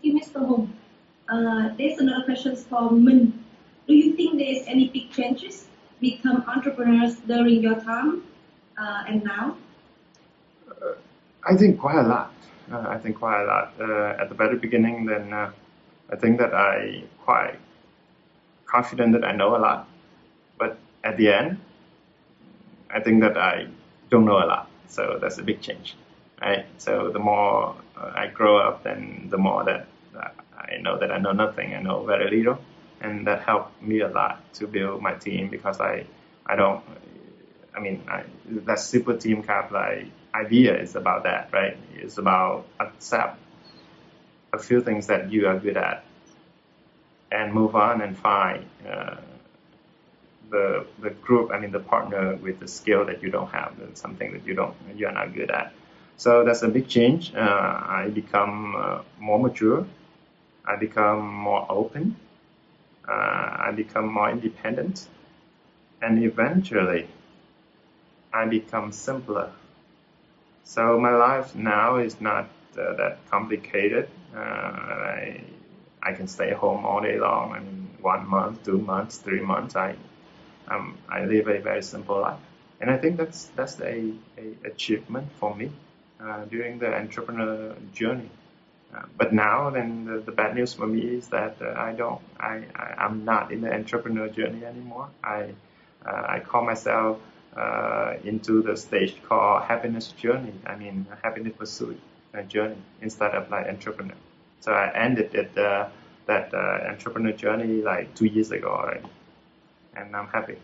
Thank you, Mr. Hong. Uh, there's another question from Min. Do you think there's any big changes become entrepreneurs during your time uh, and now? Uh, I think quite a lot. Uh, I think quite a lot. Uh, at the very beginning, then uh, I think that I quite confident that I know a lot. But at the end, I think that I don't know a lot. So that's a big change, right? So the more uh, I grow up, then the more that I know that I know nothing. I know very little, and that helped me a lot to build my team because I I don't. I mean, I, that super team kind of like idea is about that, right? It's about accept a few things that you are good at and move on and find uh, the the group. I mean, the partner with the skill that you don't have, and something that you don't you are not good at. So that's a big change. Uh, I become uh, more mature. I become more open. Uh, I become more independent, and eventually, I become simpler. So my life now is not uh, that complicated. Uh, I I can stay home all day long. I mean, one month, two months, three months. I um, I live a very simple life, and I think that's that's a, a achievement for me uh, during the entrepreneur journey. Uh, but now, then the, the, bad news for me is that uh, I don't, I, I, am not in the entrepreneur journey anymore. I, uh, I call myself uh, into the stage called happiness journey. I mean, happiness pursuit journey instead of like entrepreneur. So I ended it, uh, that uh, entrepreneur journey like two years ago already, and I'm happy.